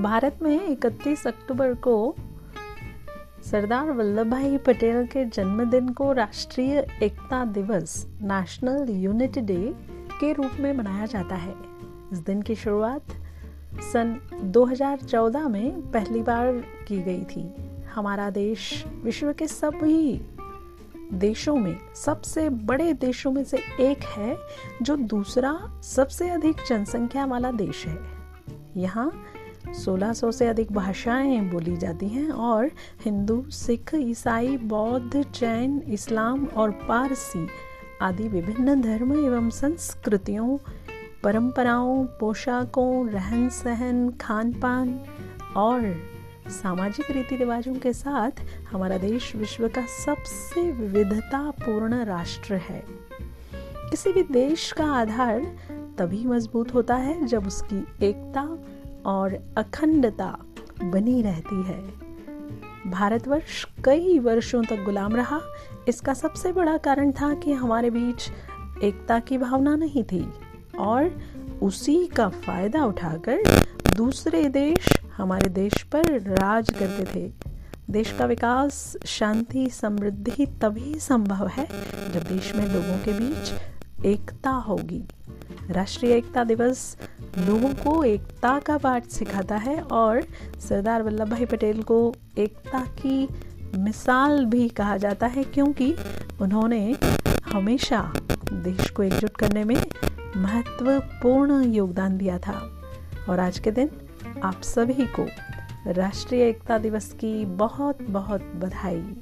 भारत में 31 अक्टूबर को सरदार वल्लभ भाई पटेल के जन्मदिन को राष्ट्रीय एकता दिवस नेशनल यूनिटी डे के रूप में मनाया जाता है। इस दिन की शुरुआत सन 2014 में पहली बार की गई थी। हमारा देश विश्व के सभी देशों में, सबसे बड़े देशों में से एक है, जो दूसरा सबसे अधिक जनसंख्या वाला देश है। यहाँ 1600 से अधिक भाषाएँ बोली जाती हैं और हिंदू, सिख, ईसाई, बौद्ध, जैन, इस्लाम और पारसी आदि विभिन्न धर्म एवं संस्कृतियों, परंपराओं, पोशाकों रहन सहन खान पान और सामाजिक रीति रिवाजों के साथ हमारा देश विश्व का सबसे विविधतापूर्ण राष्ट्र है। किसी भी देश का आधार तभी मज़बूत होता है जब उसकी एकता और अखंडता बनी रहती है। भारतवर्ष कई वर्षों तक गुलाम रहा। इसका सबसे बड़ा कारण था कि हमारे बीच एकता की भावना नहीं थी और उसी का फ़ायदा उठाकर दूसरे देश हमारे देश पर राज करते थे। देश का विकास, शांति, समृद्धि तभी संभव है जब देश में लोगों के बीच एकता होगी। राष्ट्रीय एकता दिवस लोगों को एकता का पाठ सिखाता है और सरदार वल्लभ भाई पटेल को एकता की मिसाल भी कहा जाता है क्योंकि उन्होंने हमेशा देश को एकजुट करने में महत्वपूर्ण योगदान दिया था। और आज के दिन आप सभी को राष्ट्रीय एकता दिवस की बहुत बहुत बधाई।